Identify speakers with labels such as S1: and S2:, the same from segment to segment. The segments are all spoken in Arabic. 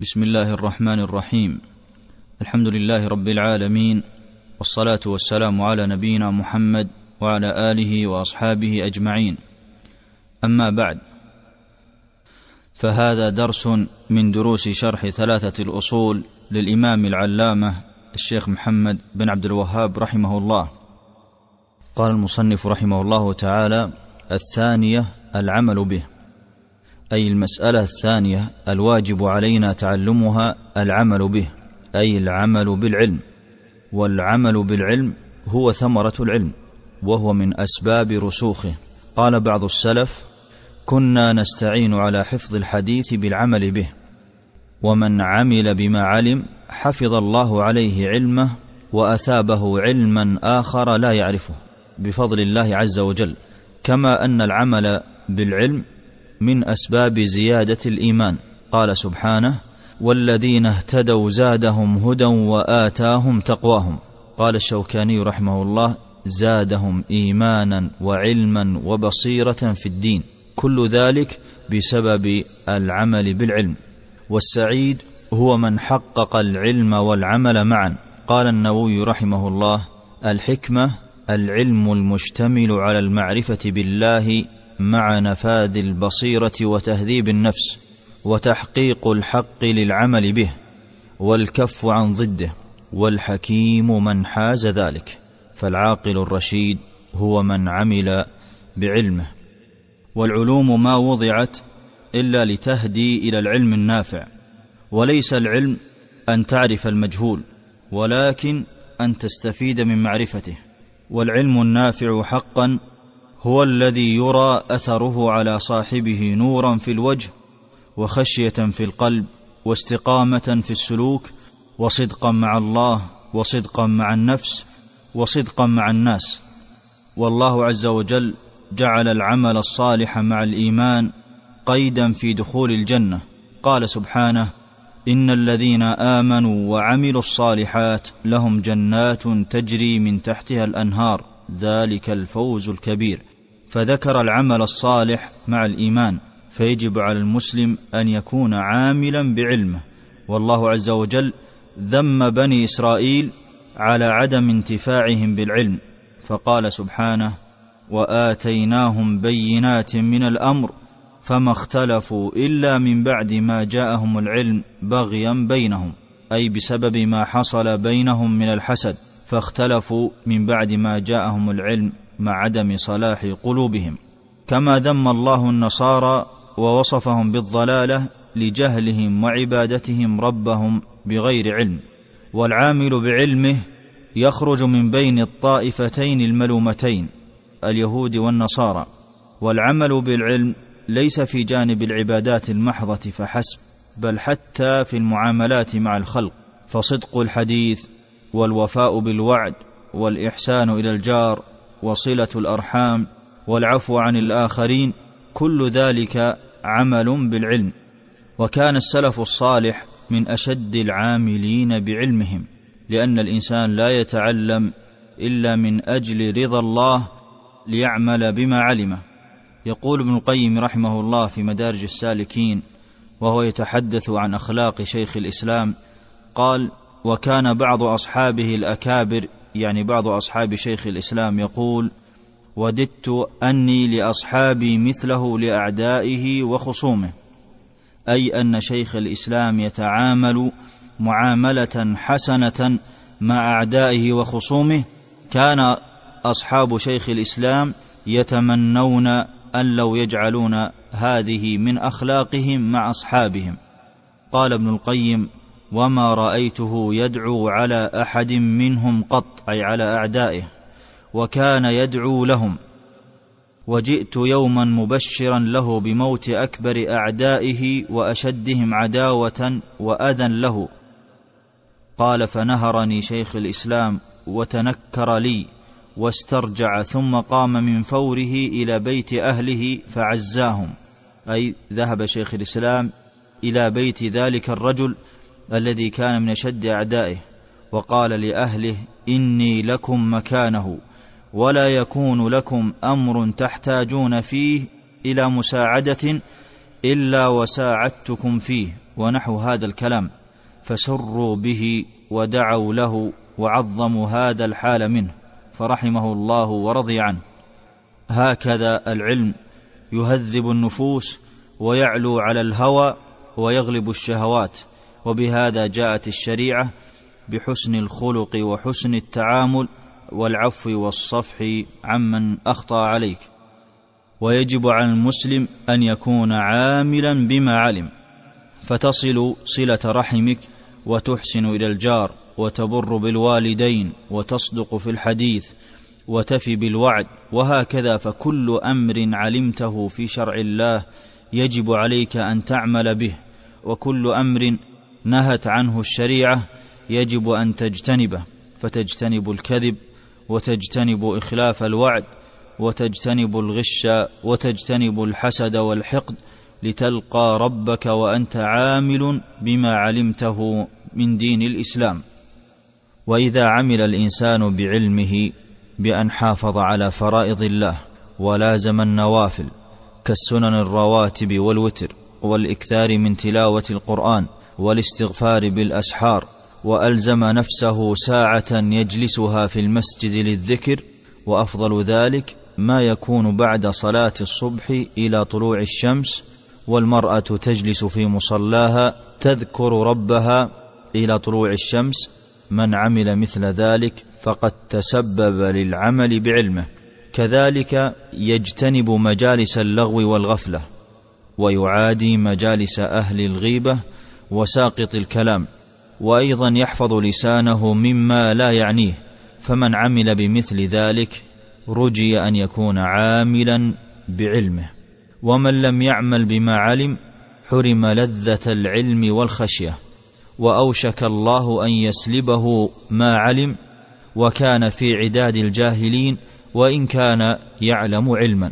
S1: بسم الله الرحمن الرحيم الحمد لله رب العالمين والصلاه والسلام على نبينا محمد وعلى اله واصحابه اجمعين اما بعد فهذا درس من دروس شرح ثلاثه الاصول للامام العلامه الشيخ محمد بن عبد الوهاب رحمه الله قال المصنف رحمه الله تعالى الثانيه العمل به اي المساله الثانيه الواجب علينا تعلمها العمل به اي العمل بالعلم والعمل بالعلم هو ثمره العلم وهو من اسباب رسوخه قال بعض السلف كنا نستعين على حفظ الحديث بالعمل به ومن عمل بما علم حفظ الله عليه علمه واثابه علما اخر لا يعرفه بفضل الله عز وجل كما ان العمل بالعلم من اسباب زياده الايمان قال سبحانه والذين اهتدوا زادهم هدى واتاهم تقواهم قال الشوكاني رحمه الله زادهم ايمانا وعلما وبصيره في الدين كل ذلك بسبب العمل بالعلم والسعيد هو من حقق العلم والعمل معا قال النووي رحمه الله الحكمه العلم المشتمل على المعرفه بالله مع نفاذ البصيره وتهذيب النفس وتحقيق الحق للعمل به والكف عن ضده والحكيم من حاز ذلك فالعاقل الرشيد هو من عمل بعلمه والعلوم ما وضعت الا لتهدي الى العلم النافع وليس العلم ان تعرف المجهول ولكن ان تستفيد من معرفته والعلم النافع حقا هو الذي يرى اثره على صاحبه نورا في الوجه وخشيه في القلب واستقامه في السلوك وصدقا مع الله وصدقا مع النفس وصدقا مع الناس والله عز وجل جعل العمل الصالح مع الايمان قيدا في دخول الجنه قال سبحانه ان الذين امنوا وعملوا الصالحات لهم جنات تجري من تحتها الانهار ذلك الفوز الكبير فذكر العمل الصالح مع الايمان فيجب على المسلم ان يكون عاملا بعلمه والله عز وجل ذم بني اسرائيل على عدم انتفاعهم بالعلم فقال سبحانه واتيناهم بينات من الامر فما اختلفوا الا من بعد ما جاءهم العلم بغيا بينهم اي بسبب ما حصل بينهم من الحسد فاختلفوا من بعد ما جاءهم العلم مع عدم صلاح قلوبهم كما ذم الله النصارى ووصفهم بالضلاله لجهلهم وعبادتهم ربهم بغير علم والعامل بعلمه يخرج من بين الطائفتين الملومتين اليهود والنصارى والعمل بالعلم ليس في جانب العبادات المحضه فحسب بل حتى في المعاملات مع الخلق فصدق الحديث والوفاء بالوعد والاحسان الى الجار وصله الارحام والعفو عن الاخرين كل ذلك عمل بالعلم وكان السلف الصالح من اشد العاملين بعلمهم لان الانسان لا يتعلم الا من اجل رضا الله ليعمل بما علمه يقول ابن القيم رحمه الله في مدارج السالكين وهو يتحدث عن اخلاق شيخ الاسلام قال وكان بعض اصحابه الاكابر يعني بعض اصحاب شيخ الاسلام يقول وددت اني لاصحابي مثله لاعدائه وخصومه اي ان شيخ الاسلام يتعامل معامله حسنه مع اعدائه وخصومه كان اصحاب شيخ الاسلام يتمنون ان لو يجعلون هذه من اخلاقهم مع اصحابهم قال ابن القيم وما رايته يدعو على احد منهم قط اي على اعدائه وكان يدعو لهم وجئت يوما مبشرا له بموت اكبر اعدائه واشدهم عداوه واذى له قال فنهرني شيخ الاسلام وتنكر لي واسترجع ثم قام من فوره الى بيت اهله فعزاهم اي ذهب شيخ الاسلام الى بيت ذلك الرجل الذي كان من اشد اعدائه وقال لاهله اني لكم مكانه ولا يكون لكم امر تحتاجون فيه الى مساعده الا وساعدتكم فيه ونحو هذا الكلام فسروا به ودعوا له وعظموا هذا الحال منه فرحمه الله ورضي عنه هكذا العلم يهذب النفوس ويعلو على الهوى ويغلب الشهوات وبهذا جاءت الشريعه بحسن الخلق وحسن التعامل والعفو والصفح عمن اخطا عليك ويجب على المسلم ان يكون عاملا بما علم فتصل صله رحمك وتحسن الى الجار وتبر بالوالدين وتصدق في الحديث وتفي بالوعد وهكذا فكل امر علمته في شرع الله يجب عليك ان تعمل به وكل امر نهت عنه الشريعه يجب ان تجتنبه فتجتنب الكذب وتجتنب اخلاف الوعد وتجتنب الغش وتجتنب الحسد والحقد لتلقى ربك وانت عامل بما علمته من دين الاسلام واذا عمل الانسان بعلمه بان حافظ على فرائض الله ولازم النوافل كالسنن الرواتب والوتر والاكثار من تلاوه القران والاستغفار بالاسحار والزم نفسه ساعه يجلسها في المسجد للذكر وافضل ذلك ما يكون بعد صلاه الصبح الى طلوع الشمس والمراه تجلس في مصلاها تذكر ربها الى طلوع الشمس من عمل مثل ذلك فقد تسبب للعمل بعلمه كذلك يجتنب مجالس اللغو والغفله ويعادي مجالس اهل الغيبه وساقط الكلام وايضا يحفظ لسانه مما لا يعنيه فمن عمل بمثل ذلك رجي ان يكون عاملا بعلمه ومن لم يعمل بما علم حرم لذه العلم والخشيه واوشك الله ان يسلبه ما علم وكان في عداد الجاهلين وان كان يعلم علما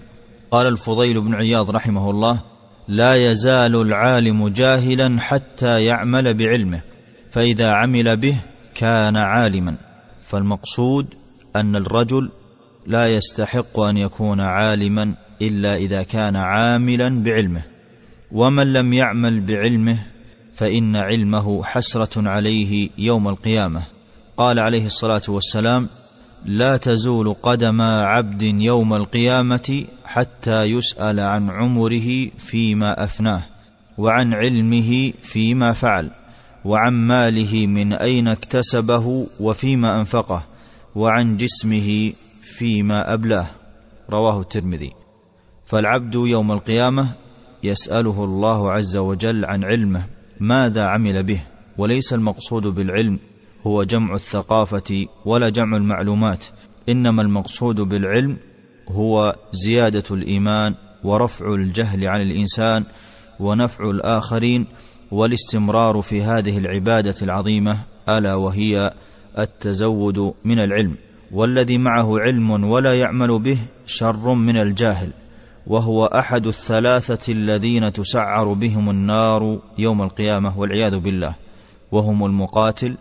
S1: قال الفضيل بن عياض رحمه الله لا يزال العالم جاهلا حتى يعمل بعلمه فاذا عمل به كان عالما فالمقصود ان الرجل لا يستحق ان يكون عالما الا اذا كان عاملا بعلمه ومن لم يعمل بعلمه فان علمه حسره عليه يوم القيامه قال عليه الصلاه والسلام لا تزول قدم عبد يوم القيامه حتى يسال عن عمره فيما افناه وعن علمه فيما فعل وعن ماله من اين اكتسبه وفيما انفقه وعن جسمه فيما ابلاه رواه الترمذي فالعبد يوم القيامه يساله الله عز وجل عن علمه ماذا عمل به وليس المقصود بالعلم هو جمع الثقافه ولا جمع المعلومات انما المقصود بالعلم هو زياده الايمان ورفع الجهل عن الانسان ونفع الاخرين والاستمرار في هذه العباده العظيمه الا وهي التزود من العلم والذي معه علم ولا يعمل به شر من الجاهل وهو احد الثلاثه الذين تسعر بهم النار يوم القيامه والعياذ بالله وهم المقاتل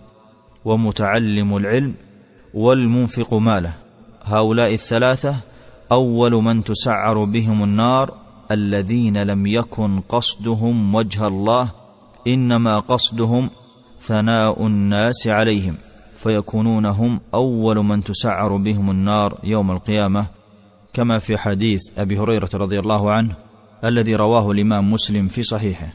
S1: ومتعلم العلم والمنفق ماله هؤلاء الثلاثه اول من تسعر بهم النار الذين لم يكن قصدهم وجه الله انما قصدهم ثناء الناس عليهم فيكونون هم اول من تسعر بهم النار يوم القيامه كما في حديث ابي هريره رضي الله عنه الذي رواه الامام مسلم في صحيحه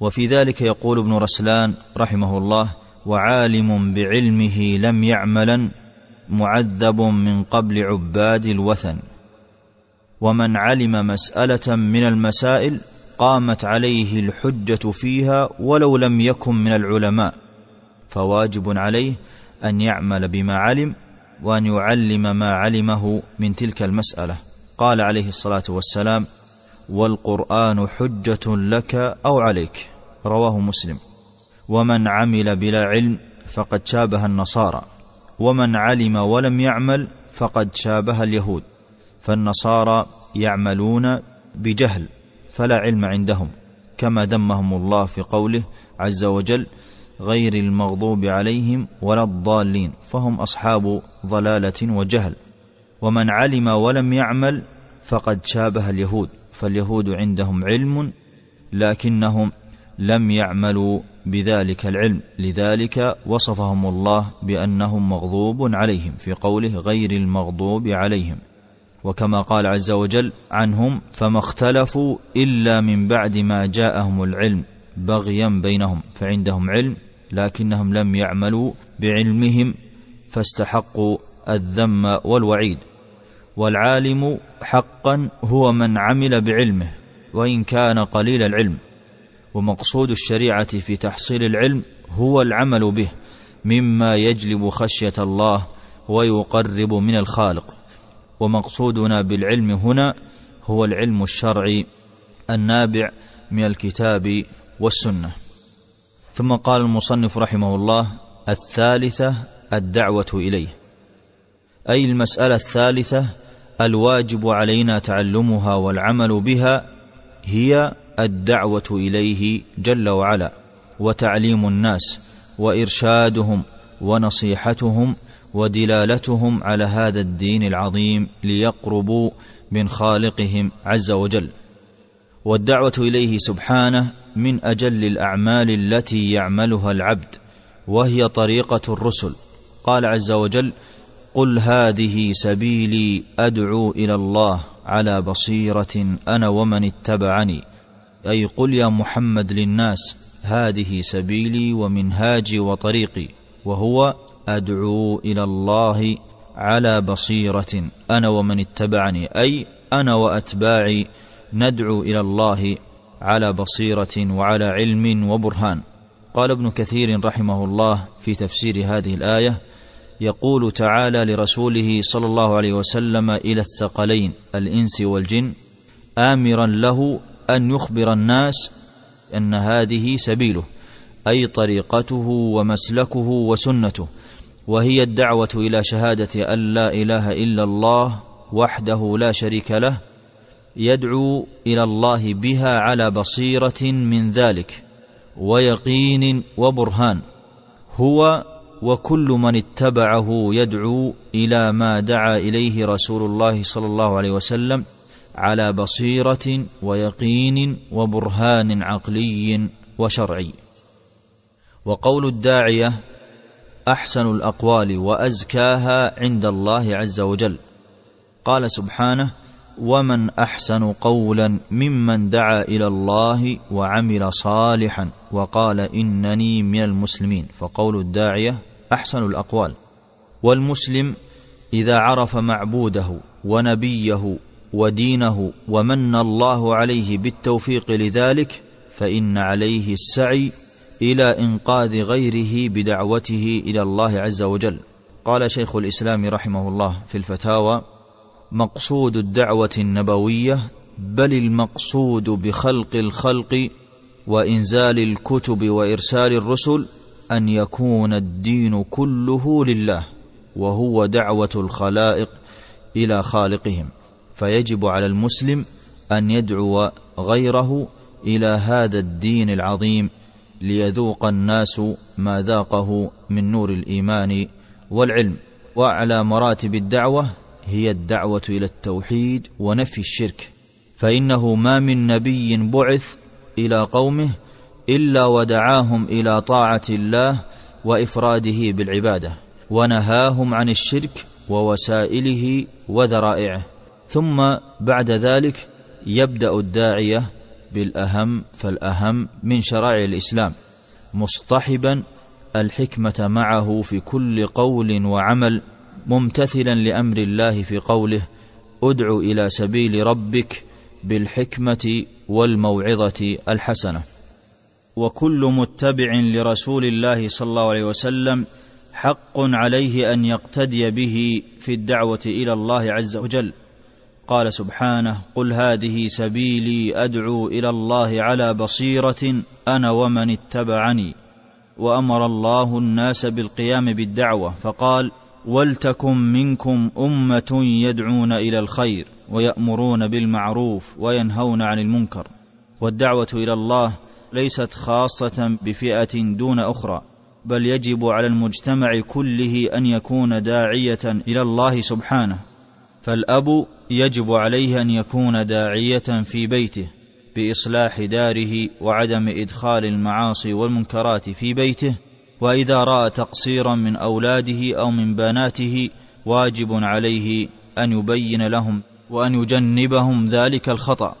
S1: وفي ذلك يقول ابن رسلان رحمه الله وعالم بعلمه لم يعملا معذب من قبل عباد الوثن ومن علم مساله من المسائل قامت عليه الحجه فيها ولو لم يكن من العلماء فواجب عليه ان يعمل بما علم وان يعلم ما علمه من تلك المساله قال عليه الصلاه والسلام والقران حجه لك او عليك رواه مسلم ومن عمل بلا علم فقد شابه النصارى ومن علم ولم يعمل فقد شابه اليهود فالنصارى يعملون بجهل فلا علم عندهم كما ذمهم الله في قوله عز وجل غير المغضوب عليهم ولا الضالين فهم اصحاب ضلاله وجهل ومن علم ولم يعمل فقد شابه اليهود فاليهود عندهم علم لكنهم لم يعملوا بذلك العلم لذلك وصفهم الله بانهم مغضوب عليهم في قوله غير المغضوب عليهم وكما قال عز وجل عنهم فما اختلفوا الا من بعد ما جاءهم العلم بغيا بينهم فعندهم علم لكنهم لم يعملوا بعلمهم فاستحقوا الذم والوعيد والعالم حقا هو من عمل بعلمه وان كان قليل العلم ومقصود الشريعه في تحصيل العلم هو العمل به مما يجلب خشيه الله ويقرب من الخالق ومقصودنا بالعلم هنا هو العلم الشرعي النابع من الكتاب والسنه ثم قال المصنف رحمه الله الثالثه الدعوه اليه اي المساله الثالثه الواجب علينا تعلمها والعمل بها هي الدعوه اليه جل وعلا وتعليم الناس وارشادهم ونصيحتهم ودلالتهم على هذا الدين العظيم ليقربوا من خالقهم عز وجل والدعوه اليه سبحانه من اجل الاعمال التي يعملها العبد وهي طريقه الرسل قال عز وجل قل هذه سبيلي ادعو الى الله على بصيره انا ومن اتبعني اي قل يا محمد للناس هذه سبيلي ومنهاجي وطريقي وهو ادعو الى الله على بصيره انا ومن اتبعني اي انا واتباعي ندعو الى الله على بصيره وعلى علم وبرهان قال ابن كثير رحمه الله في تفسير هذه الايه يقول تعالى لرسوله صلى الله عليه وسلم الى الثقلين الانس والجن امرا له ان يخبر الناس ان هذه سبيله اي طريقته ومسلكه وسنته وهي الدعوه الى شهاده ان لا اله الا الله وحده لا شريك له يدعو الى الله بها على بصيره من ذلك ويقين وبرهان هو وكل من اتبعه يدعو الى ما دعا اليه رسول الله صلى الله عليه وسلم على بصيره ويقين وبرهان عقلي وشرعي وقول الداعيه احسن الاقوال وازكاها عند الله عز وجل قال سبحانه ومن احسن قولا ممن دعا الى الله وعمل صالحا وقال انني من المسلمين فقول الداعيه احسن الاقوال والمسلم اذا عرف معبوده ونبيه ودينه ومن الله عليه بالتوفيق لذلك فان عليه السعي الى انقاذ غيره بدعوته الى الله عز وجل قال شيخ الاسلام رحمه الله في الفتاوى مقصود الدعوه النبويه بل المقصود بخلق الخلق وانزال الكتب وارسال الرسل ان يكون الدين كله لله وهو دعوه الخلائق الى خالقهم فيجب على المسلم ان يدعو غيره الى هذا الدين العظيم ليذوق الناس ما ذاقه من نور الايمان والعلم واعلى مراتب الدعوه هي الدعوه الى التوحيد ونفي الشرك فانه ما من نبي بعث الى قومه الا ودعاهم الى طاعه الله وافراده بالعباده ونهاهم عن الشرك ووسائله وذرائعه ثم بعد ذلك يبدا الداعيه بالاهم فالاهم من شرائع الاسلام مصطحبا الحكمه معه في كل قول وعمل ممتثلا لامر الله في قوله ادع الى سبيل ربك بالحكمه والموعظه الحسنه وكل متبع لرسول الله صلى الله عليه وسلم حق عليه ان يقتدي به في الدعوه الى الله عز وجل قال سبحانه قل هذه سبيلي ادعو الى الله على بصيره انا ومن اتبعني وامر الله الناس بالقيام بالدعوه فقال ولتكن منكم امه يدعون الى الخير ويامرون بالمعروف وينهون عن المنكر والدعوه الى الله ليست خاصه بفئه دون اخرى بل يجب على المجتمع كله ان يكون داعيه الى الله سبحانه فالاب يجب عليه ان يكون داعيه في بيته باصلاح داره وعدم ادخال المعاصي والمنكرات في بيته واذا راى تقصيرا من اولاده او من بناته واجب عليه ان يبين لهم وان يجنبهم ذلك الخطا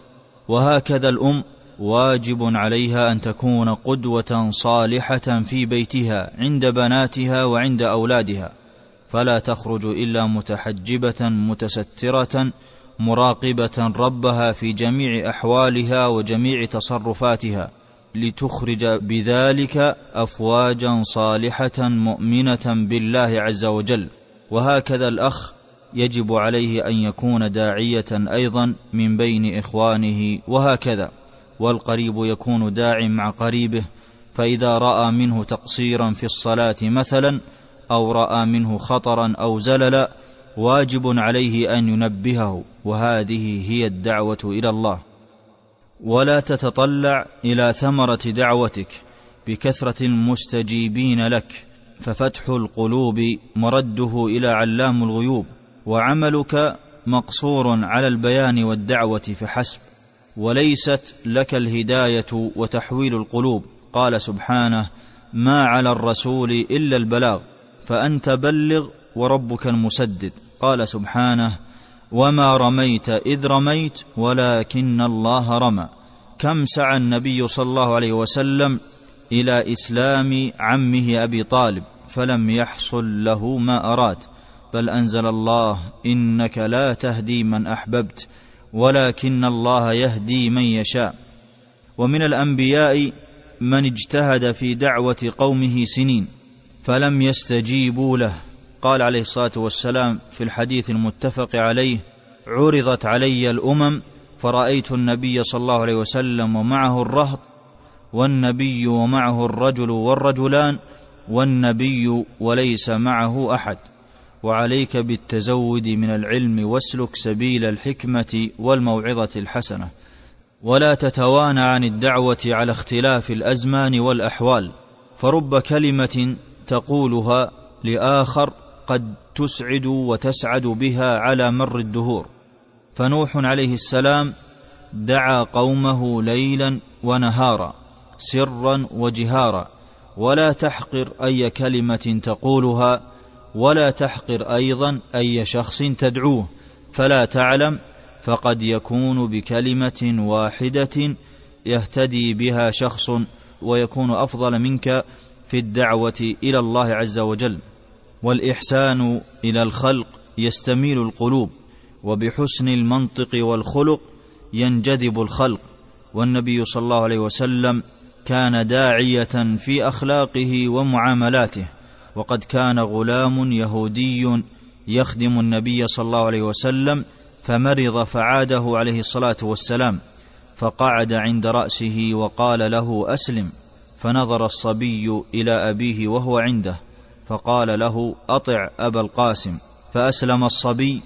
S1: وهكذا الام واجب عليها ان تكون قدوه صالحه في بيتها عند بناتها وعند اولادها فلا تخرج الا متحجبه متستره مراقبه ربها في جميع احوالها وجميع تصرفاتها لتخرج بذلك افواجا صالحه مؤمنه بالله عز وجل وهكذا الاخ يجب عليه ان يكون داعيه ايضا من بين اخوانه وهكذا والقريب يكون داع مع قريبه فاذا راى منه تقصيرا في الصلاه مثلا او راى منه خطرا او زللا واجب عليه ان ينبهه وهذه هي الدعوه الى الله ولا تتطلع الى ثمره دعوتك بكثره المستجيبين لك ففتح القلوب مرده الى علام الغيوب وعملك مقصور على البيان والدعوه فحسب وليست لك الهدايه وتحويل القلوب قال سبحانه ما على الرسول الا البلاغ فانت بلغ وربك المسدد قال سبحانه وما رميت اذ رميت ولكن الله رمى كم سعى النبي صلى الله عليه وسلم الى اسلام عمه ابي طالب فلم يحصل له ما اراد بل انزل الله انك لا تهدي من احببت ولكن الله يهدي من يشاء ومن الانبياء من اجتهد في دعوه قومه سنين فلم يستجيبوا له قال عليه الصلاه والسلام في الحديث المتفق عليه عرضت علي الامم فرايت النبي صلى الله عليه وسلم ومعه الرهط والنبي ومعه الرجل والرجلان والنبي وليس معه احد وعليك بالتزود من العلم واسلك سبيل الحكمه والموعظه الحسنه ولا تتوانى عن الدعوه على اختلاف الازمان والاحوال فرب كلمه تقولها لاخر قد تسعد وتسعد بها على مر الدهور فنوح عليه السلام دعا قومه ليلا ونهارا سرا وجهارا ولا تحقر اي كلمه تقولها ولا تحقر ايضا اي شخص تدعوه فلا تعلم فقد يكون بكلمه واحده يهتدي بها شخص ويكون افضل منك في الدعوه الى الله عز وجل والاحسان الى الخلق يستميل القلوب وبحسن المنطق والخلق ينجذب الخلق والنبي صلى الله عليه وسلم كان داعيه في اخلاقه ومعاملاته وقد كان غلام يهودي يخدم النبي صلى الله عليه وسلم فمرض فعاده عليه الصلاه والسلام فقعد عند راسه وقال له اسلم فنظر الصبي الى ابيه وهو عنده فقال له اطع ابا القاسم فاسلم الصبي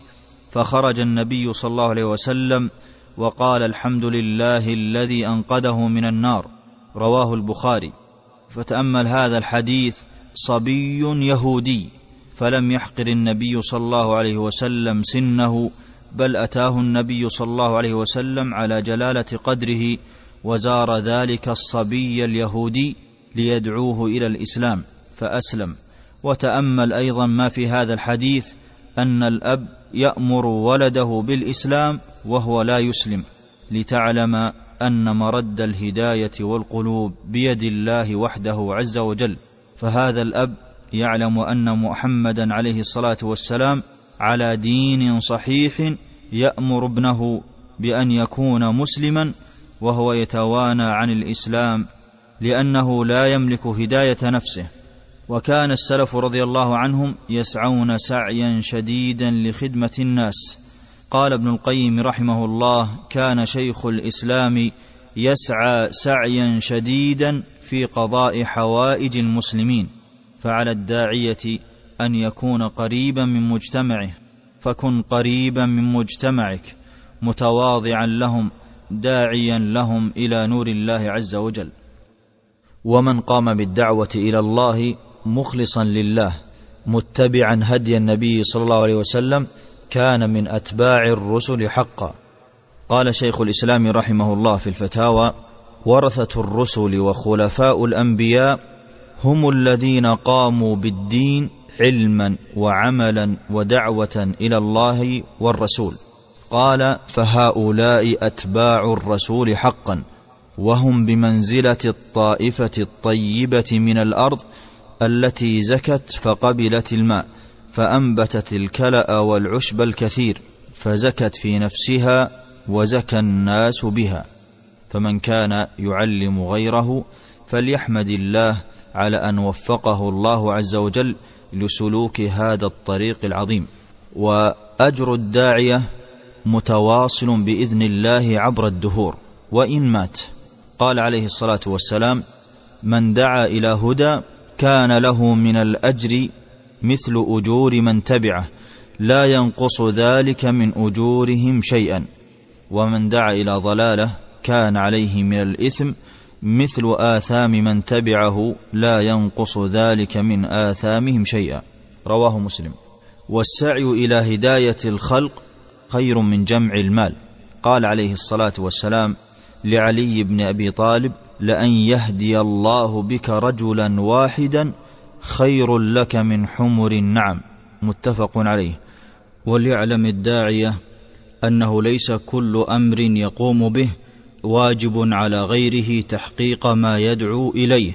S1: فخرج النبي صلى الله عليه وسلم وقال الحمد لله الذي انقذه من النار رواه البخاري فتامل هذا الحديث صبي يهودي فلم يحقر النبي صلى الله عليه وسلم سنه بل اتاه النبي صلى الله عليه وسلم على جلاله قدره وزار ذلك الصبي اليهودي ليدعوه الى الاسلام فاسلم وتامل ايضا ما في هذا الحديث ان الاب يامر ولده بالاسلام وهو لا يسلم لتعلم ان مرد الهدايه والقلوب بيد الله وحده عز وجل فهذا الاب يعلم ان محمدا عليه الصلاه والسلام على دين صحيح يامر ابنه بان يكون مسلما وهو يتوانى عن الاسلام لانه لا يملك هدايه نفسه وكان السلف رضي الله عنهم يسعون سعيا شديدا لخدمه الناس قال ابن القيم رحمه الله كان شيخ الاسلام يسعى سعيا شديدا في قضاء حوائج المسلمين فعلى الداعيه ان يكون قريبا من مجتمعه فكن قريبا من مجتمعك متواضعا لهم داعيا لهم الى نور الله عز وجل ومن قام بالدعوه الى الله مخلصا لله متبعا هدي النبي صلى الله عليه وسلم كان من اتباع الرسل حقا قال شيخ الاسلام رحمه الله في الفتاوى ورثه الرسل وخلفاء الانبياء هم الذين قاموا بالدين علما وعملا ودعوه الى الله والرسول قال فهؤلاء اتباع الرسول حقا وهم بمنزله الطائفه الطيبه من الارض التي زكت فقبلت الماء فانبتت الكلا والعشب الكثير فزكت في نفسها وزكى الناس بها فمن كان يعلم غيره فليحمد الله على ان وفقه الله عز وجل لسلوك هذا الطريق العظيم واجر الداعيه متواصل باذن الله عبر الدهور وان مات قال عليه الصلاه والسلام من دعا الى هدى كان له من الاجر مثل اجور من تبعه لا ينقص ذلك من اجورهم شيئا ومن دعا الى ضلاله كان عليه من الاثم مثل آثام من تبعه لا ينقص ذلك من آثامهم شيئا رواه مسلم والسعي إلى هداية الخلق خير من جمع المال قال عليه الصلاه والسلام لعلي بن ابي طالب لان يهدي الله بك رجلا واحدا خير لك من حمر النعم متفق عليه وليعلم الداعيه انه ليس كل امر يقوم به واجب على غيره تحقيق ما يدعو اليه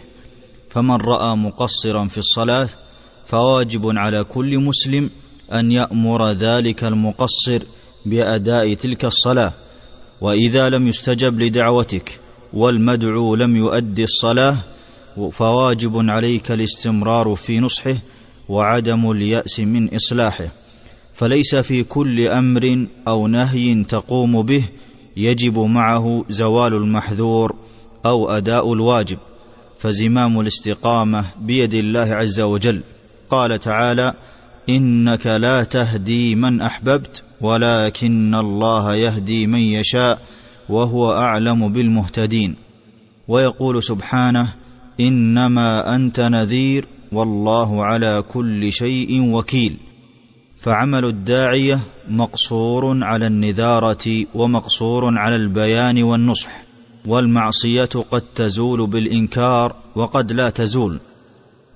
S1: فمن راى مقصرا في الصلاه فواجب على كل مسلم ان يامر ذلك المقصر باداء تلك الصلاه واذا لم يستجب لدعوتك والمدعو لم يؤدي الصلاه فواجب عليك الاستمرار في نصحه وعدم الياس من اصلاحه فليس في كل امر او نهي تقوم به يجب معه زوال المحذور او اداء الواجب فزمام الاستقامه بيد الله عز وجل قال تعالى انك لا تهدي من احببت ولكن الله يهدي من يشاء وهو اعلم بالمهتدين ويقول سبحانه انما انت نذير والله على كل شيء وكيل فعمل الداعيه مقصور على النذاره ومقصور على البيان والنصح والمعصيه قد تزول بالانكار وقد لا تزول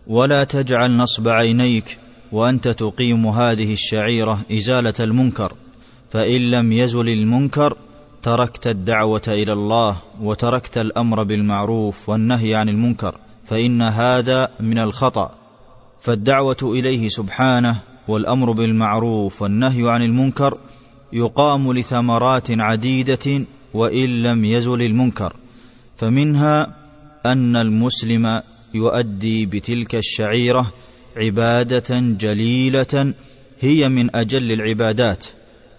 S1: ولا تجعل نصب عينيك وانت تقيم هذه الشعيره ازاله المنكر فان لم يزل المنكر تركت الدعوه الى الله وتركت الامر بالمعروف والنهي عن المنكر فان هذا من الخطا فالدعوه اليه سبحانه والامر بالمعروف والنهي عن المنكر يقام لثمرات عديده وان لم يزل المنكر فمنها ان المسلم يؤدي بتلك الشعيره عباده جليله هي من اجل العبادات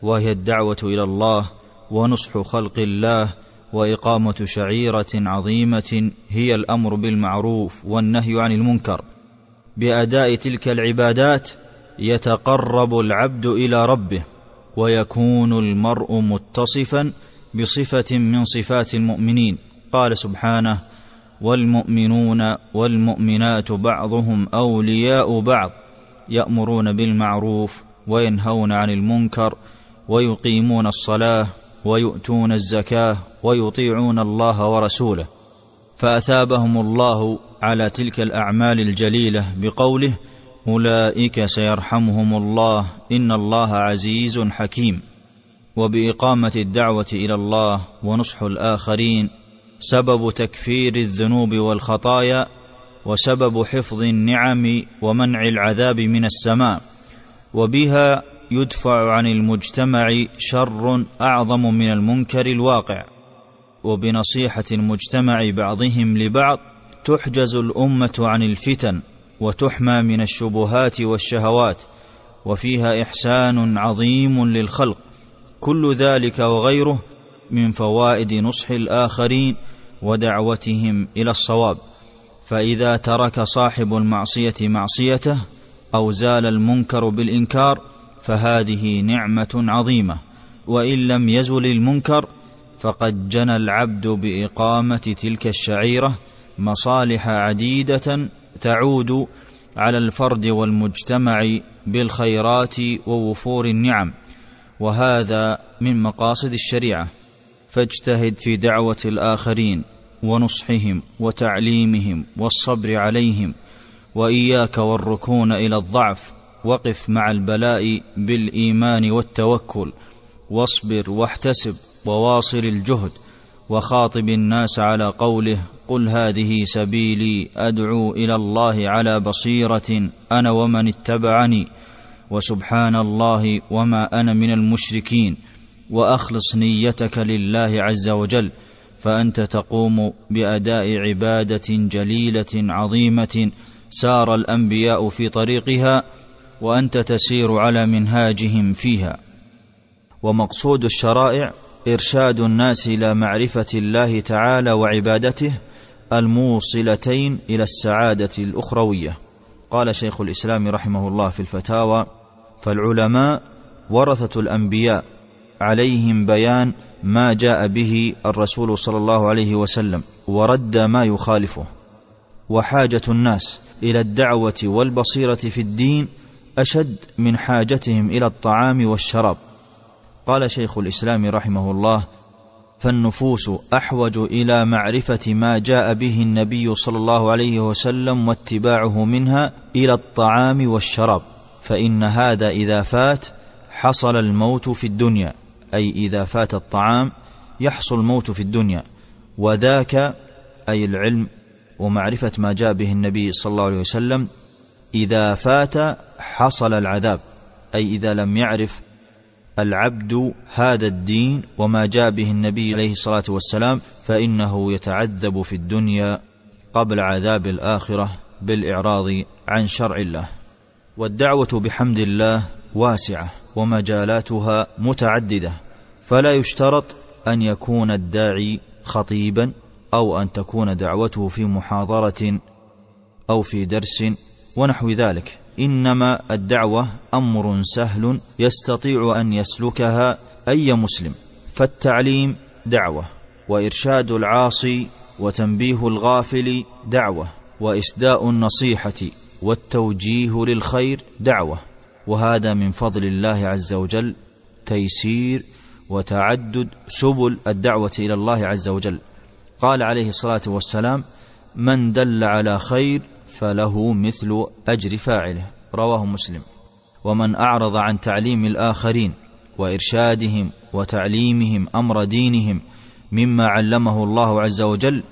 S1: وهي الدعوه الى الله ونصح خلق الله واقامه شعيره عظيمه هي الامر بالمعروف والنهي عن المنكر باداء تلك العبادات يتقرب العبد الى ربه ويكون المرء متصفا بصفه من صفات المؤمنين قال سبحانه والمؤمنون والمؤمنات بعضهم اولياء بعض يامرون بالمعروف وينهون عن المنكر ويقيمون الصلاه ويؤتون الزكاه ويطيعون الله ورسوله فاثابهم الله على تلك الاعمال الجليله بقوله اولئك سيرحمهم الله ان الله عزيز حكيم وباقامه الدعوه الى الله ونصح الاخرين سبب تكفير الذنوب والخطايا وسبب حفظ النعم ومنع العذاب من السماء وبها يدفع عن المجتمع شر اعظم من المنكر الواقع وبنصيحه المجتمع بعضهم لبعض تحجز الامه عن الفتن وتحمى من الشبهات والشهوات وفيها احسان عظيم للخلق كل ذلك وغيره من فوائد نصح الاخرين ودعوتهم الى الصواب فاذا ترك صاحب المعصيه معصيته او زال المنكر بالانكار فهذه نعمه عظيمه وان لم يزل المنكر فقد جنى العبد باقامه تلك الشعيره مصالح عديده تعود على الفرد والمجتمع بالخيرات ووفور النعم وهذا من مقاصد الشريعه فاجتهد في دعوه الاخرين ونصحهم وتعليمهم والصبر عليهم واياك والركون الى الضعف وقف مع البلاء بالايمان والتوكل واصبر واحتسب وواصل الجهد وخاطب الناس على قوله قل هذه سبيلي ادعو الى الله على بصيره انا ومن اتبعني وسبحان الله وما انا من المشركين واخلص نيتك لله عز وجل فانت تقوم باداء عباده جليله عظيمه سار الانبياء في طريقها وانت تسير على منهاجهم فيها ومقصود الشرائع ارشاد الناس الى معرفه الله تعالى وعبادته الموصلتين الى السعاده الاخرويه قال شيخ الاسلام رحمه الله في الفتاوى فالعلماء ورثه الانبياء عليهم بيان ما جاء به الرسول صلى الله عليه وسلم ورد ما يخالفه وحاجه الناس الى الدعوه والبصيره في الدين اشد من حاجتهم الى الطعام والشراب قال شيخ الاسلام رحمه الله فالنفوس احوج الى معرفه ما جاء به النبي صلى الله عليه وسلم واتباعه منها الى الطعام والشراب فان هذا اذا فات حصل الموت في الدنيا اي اذا فات الطعام يحصل الموت في الدنيا وذاك اي العلم ومعرفه ما جاء به النبي صلى الله عليه وسلم اذا فات حصل العذاب اي اذا لم يعرف العبد هذا الدين وما جاء به النبي عليه الصلاه والسلام فانه يتعذب في الدنيا قبل عذاب الاخره بالاعراض عن شرع الله والدعوه بحمد الله واسعه ومجالاتها متعدده فلا يشترط ان يكون الداعي خطيبا او ان تكون دعوته في محاضره او في درس ونحو ذلك انما الدعوه امر سهل يستطيع ان يسلكها اي مسلم فالتعليم دعوه وارشاد العاصي وتنبيه الغافل دعوه واسداء النصيحه والتوجيه للخير دعوه وهذا من فضل الله عز وجل تيسير وتعدد سبل الدعوه الى الله عز وجل قال عليه الصلاه والسلام من دل على خير فله مثل اجر فاعله رواه مسلم ومن اعرض عن تعليم الاخرين وارشادهم وتعليمهم امر دينهم مما علمه الله عز وجل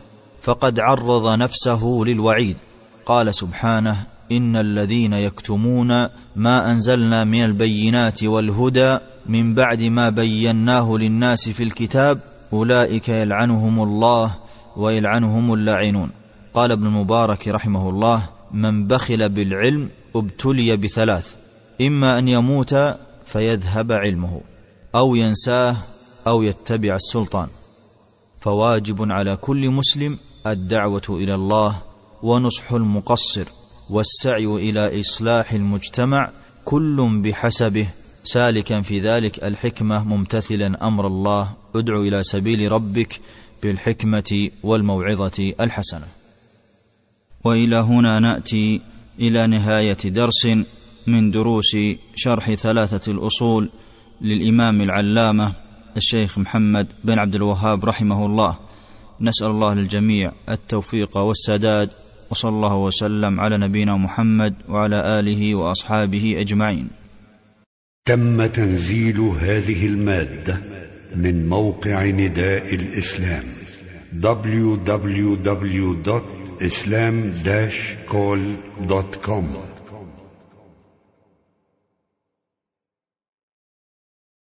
S1: فقد عرض نفسه للوعيد قال سبحانه ان الذين يكتمون ما انزلنا من البينات والهدى من بعد ما بيناه للناس في الكتاب اولئك يلعنهم الله ويلعنهم اللاعنون قال ابن المبارك رحمه الله من بخل بالعلم ابتلي بثلاث اما ان يموت فيذهب علمه او ينساه او يتبع السلطان فواجب على كل مسلم الدعوه الى الله ونصح المقصر والسعي الى اصلاح المجتمع كل بحسبه سالكا في ذلك الحكمه ممتثلا امر الله ادع الى سبيل ربك بالحكمه والموعظه الحسنه والى هنا ناتي الى نهايه درس من دروس شرح ثلاثه الاصول للامام العلامه الشيخ محمد بن عبد الوهاب رحمه الله نسال الله للجميع التوفيق والسداد وصلى الله وسلم على نبينا محمد وعلى آله وأصحابه أجمعين تم تنزيل هذه المادة من موقع نداء الإسلام www.islam-call.com